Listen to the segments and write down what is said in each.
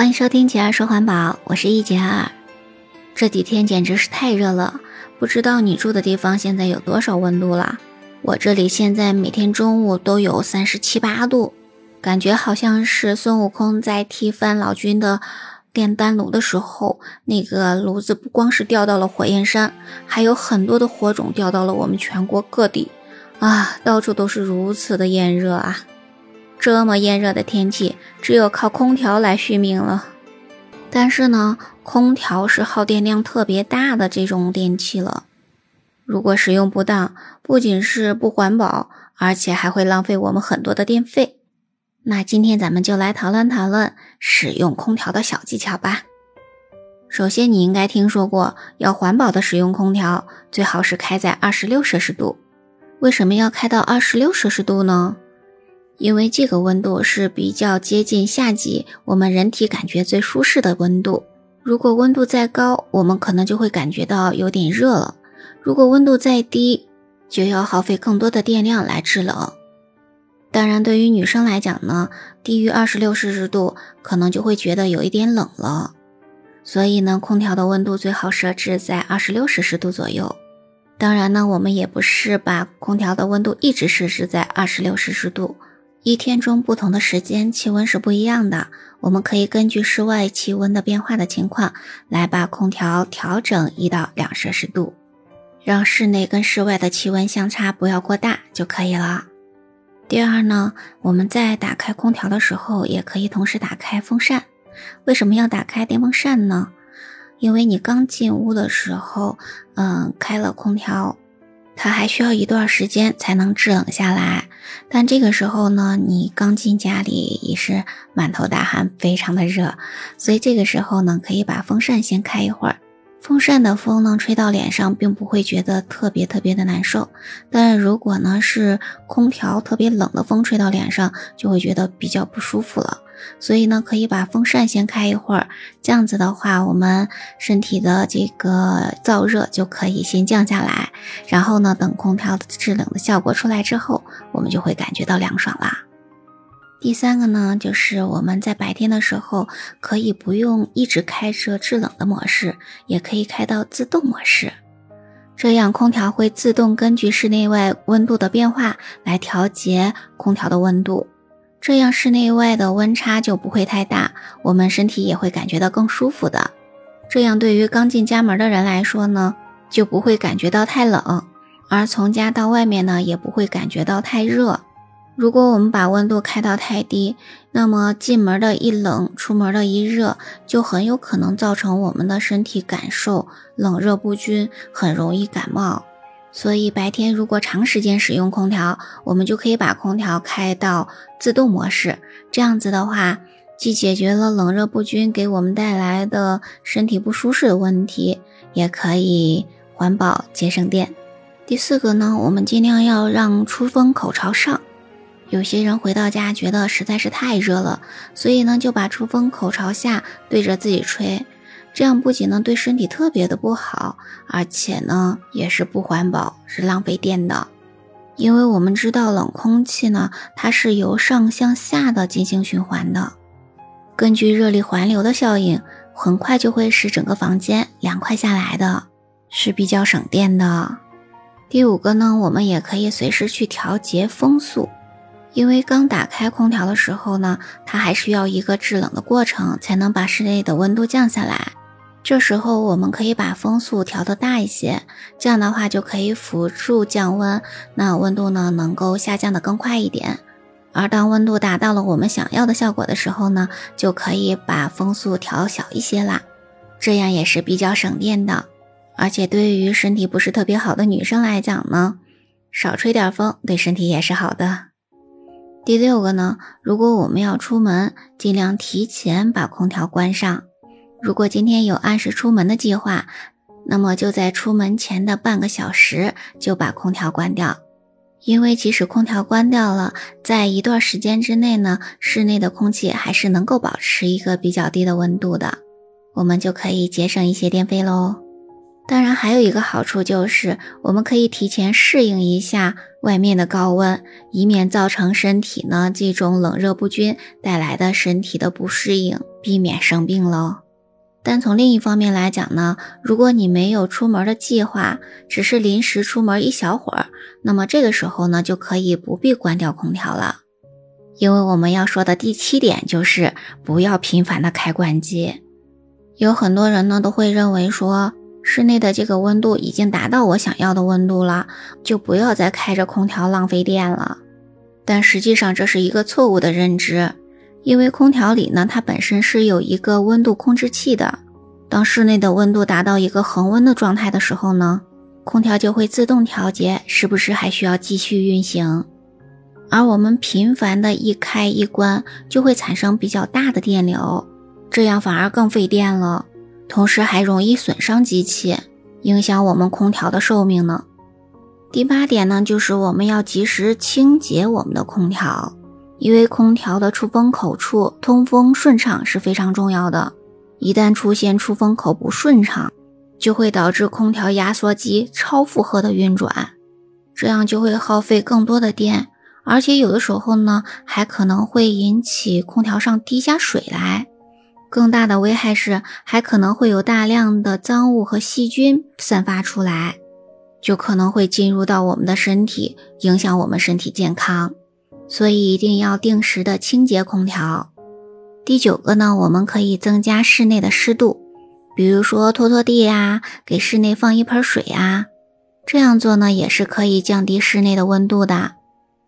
欢迎收听杰儿说环保，我是一杰儿。这几天简直是太热了，不知道你住的地方现在有多少温度了？我这里现在每天中午都有三十七八度，感觉好像是孙悟空在踢翻老君的炼丹炉的时候，那个炉子不光是掉到了火焰山，还有很多的火种掉到了我们全国各地，啊，到处都是如此的炎热啊！这么炎热的天气，只有靠空调来续命了。但是呢，空调是耗电量特别大的这种电器了。如果使用不当，不仅是不环保，而且还会浪费我们很多的电费。那今天咱们就来讨论讨论使用空调的小技巧吧。首先，你应该听说过，要环保的使用空调，最好是开在二十六摄氏度。为什么要开到二十六摄氏度呢？因为这个温度是比较接近夏季，我们人体感觉最舒适的温度。如果温度再高，我们可能就会感觉到有点热了；如果温度再低，就要耗费更多的电量来制冷。当然，对于女生来讲呢，低于二十六摄氏度可能就会觉得有一点冷了。所以呢，空调的温度最好设置在二十六摄氏度左右。当然呢，我们也不是把空调的温度一直设置在二十六摄氏度。一天中不同的时间气温是不一样的，我们可以根据室外气温的变化的情况来把空调调整一到两摄氏度，让室内跟室外的气温相差不要过大就可以了。第二呢，我们在打开空调的时候也可以同时打开风扇。为什么要打开电风扇呢？因为你刚进屋的时候，嗯，开了空调。它还需要一段时间才能制冷下来，但这个时候呢，你刚进家里也是满头大汗，非常的热，所以这个时候呢，可以把风扇先开一会儿。风扇的风呢，吹到脸上，并不会觉得特别特别的难受，但如果呢是空调特别冷的风吹到脸上，就会觉得比较不舒服了。所以呢，可以把风扇先开一会儿，这样子的话，我们身体的这个燥热就可以先降下来。然后呢，等空调制冷的效果出来之后，我们就会感觉到凉爽啦。第三个呢，就是我们在白天的时候可以不用一直开着制冷的模式，也可以开到自动模式，这样空调会自动根据室内外温度的变化来调节空调的温度。这样室内外的温差就不会太大，我们身体也会感觉到更舒服的。这样对于刚进家门的人来说呢，就不会感觉到太冷，而从家到外面呢，也不会感觉到太热。如果我们把温度开到太低，那么进门的一冷，出门的一热，就很有可能造成我们的身体感受冷热不均，很容易感冒。所以白天如果长时间使用空调，我们就可以把空调开到自动模式。这样子的话，既解决了冷热不均给我们带来的身体不舒适的问题，也可以环保节省电。第四个呢，我们尽量要让出风口朝上。有些人回到家觉得实在是太热了，所以呢就把出风口朝下对着自己吹。这样不仅呢对身体特别的不好，而且呢也是不环保，是浪费电的。因为我们知道冷空气呢，它是由上向下的进行循环的，根据热力环流的效应，很快就会使整个房间凉快下来的，是比较省电的。第五个呢，我们也可以随时去调节风速，因为刚打开空调的时候呢，它还需要一个制冷的过程，才能把室内的温度降下来。这时候我们可以把风速调得大一些，这样的话就可以辅助降温，那温度呢能够下降的更快一点。而当温度达到了我们想要的效果的时候呢，就可以把风速调小一些啦，这样也是比较省电的。而且对于身体不是特别好的女生来讲呢，少吹点风对身体也是好的。第六个呢，如果我们要出门，尽量提前把空调关上。如果今天有按时出门的计划，那么就在出门前的半个小时就把空调关掉，因为即使空调关掉了，在一段时间之内呢，室内的空气还是能够保持一个比较低的温度的，我们就可以节省一些电费喽。当然，还有一个好处就是，我们可以提前适应一下外面的高温，以免造成身体呢这种冷热不均带来的身体的不适应。避免生病喽。但从另一方面来讲呢，如果你没有出门的计划，只是临时出门一小会儿，那么这个时候呢，就可以不必关掉空调了。因为我们要说的第七点就是不要频繁的开关机。有很多人呢都会认为说，室内的这个温度已经达到我想要的温度了，就不要再开着空调浪费电了。但实际上这是一个错误的认知。因为空调里呢，它本身是有一个温度控制器的。当室内的温度达到一个恒温的状态的时候呢，空调就会自动调节是不是还需要继续运行。而我们频繁的一开一关，就会产生比较大的电流，这样反而更费电了，同时还容易损伤机器，影响我们空调的寿命呢。第八点呢，就是我们要及时清洁我们的空调。因为空调的出风口处通风顺畅是非常重要的，一旦出现出风口不顺畅，就会导致空调压缩机超负荷的运转，这样就会耗费更多的电，而且有的时候呢，还可能会引起空调上滴下水来。更大的危害是，还可能会有大量的脏物和细菌散发出来，就可能会进入到我们的身体，影响我们身体健康。所以一定要定时的清洁空调。第九个呢，我们可以增加室内的湿度，比如说拖拖地呀，给室内放一盆水呀。这样做呢，也是可以降低室内的温度的。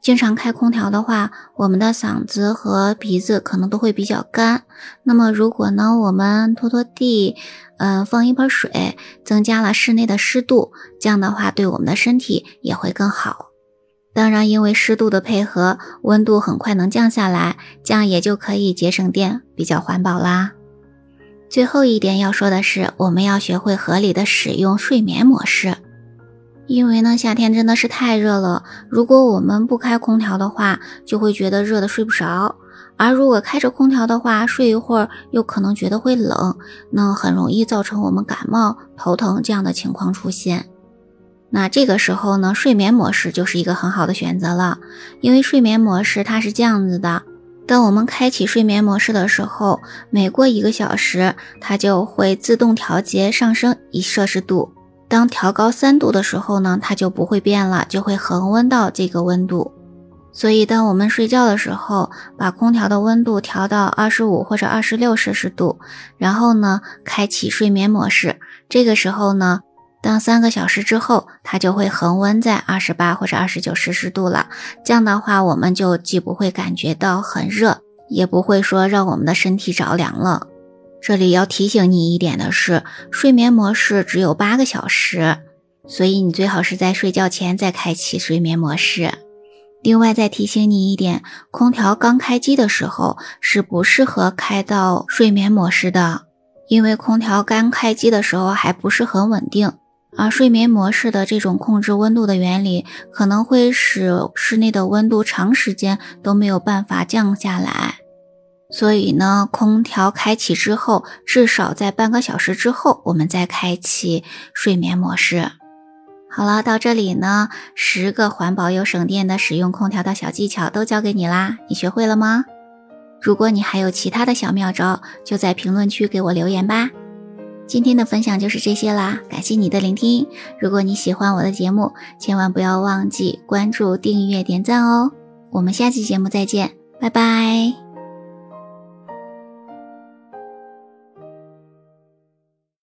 经常开空调的话，我们的嗓子和鼻子可能都会比较干。那么如果呢，我们拖拖地，嗯，放一盆水，增加了室内的湿度，这样的话对我们的身体也会更好。当然，因为湿度的配合，温度很快能降下来，这样也就可以节省电，比较环保啦。最后一点要说的是，我们要学会合理的使用睡眠模式。因为呢，夏天真的是太热了，如果我们不开空调的话，就会觉得热的睡不着；而如果开着空调的话，睡一会儿又可能觉得会冷，那很容易造成我们感冒、头疼这样的情况出现。那这个时候呢，睡眠模式就是一个很好的选择了，因为睡眠模式它是这样子的：当我们开启睡眠模式的时候，每过一个小时，它就会自动调节上升一摄氏度；当调高三度的时候呢，它就不会变了，就会恒温到这个温度。所以，当我们睡觉的时候，把空调的温度调到二十五或者二十六摄氏度，然后呢，开启睡眠模式，这个时候呢。当三个小时之后，它就会恒温在二十八或者二十九摄氏度了。这样的话，我们就既不会感觉到很热，也不会说让我们的身体着凉了。这里要提醒你一点的是，睡眠模式只有八个小时，所以你最好是在睡觉前再开启睡眠模式。另外再提醒你一点，空调刚开机的时候是不适合开到睡眠模式的，因为空调刚开机的时候还不是很稳定。而睡眠模式的这种控制温度的原理，可能会使室内的温度长时间都没有办法降下来。所以呢，空调开启之后，至少在半个小时之后，我们再开启睡眠模式。好了，到这里呢，十个环保又省电的使用空调的小技巧都教给你啦，你学会了吗？如果你还有其他的小妙招，就在评论区给我留言吧。今天的分享就是这些啦，感谢你的聆听。如果你喜欢我的节目，千万不要忘记关注、订阅、点赞哦。我们下期节目再见，拜拜。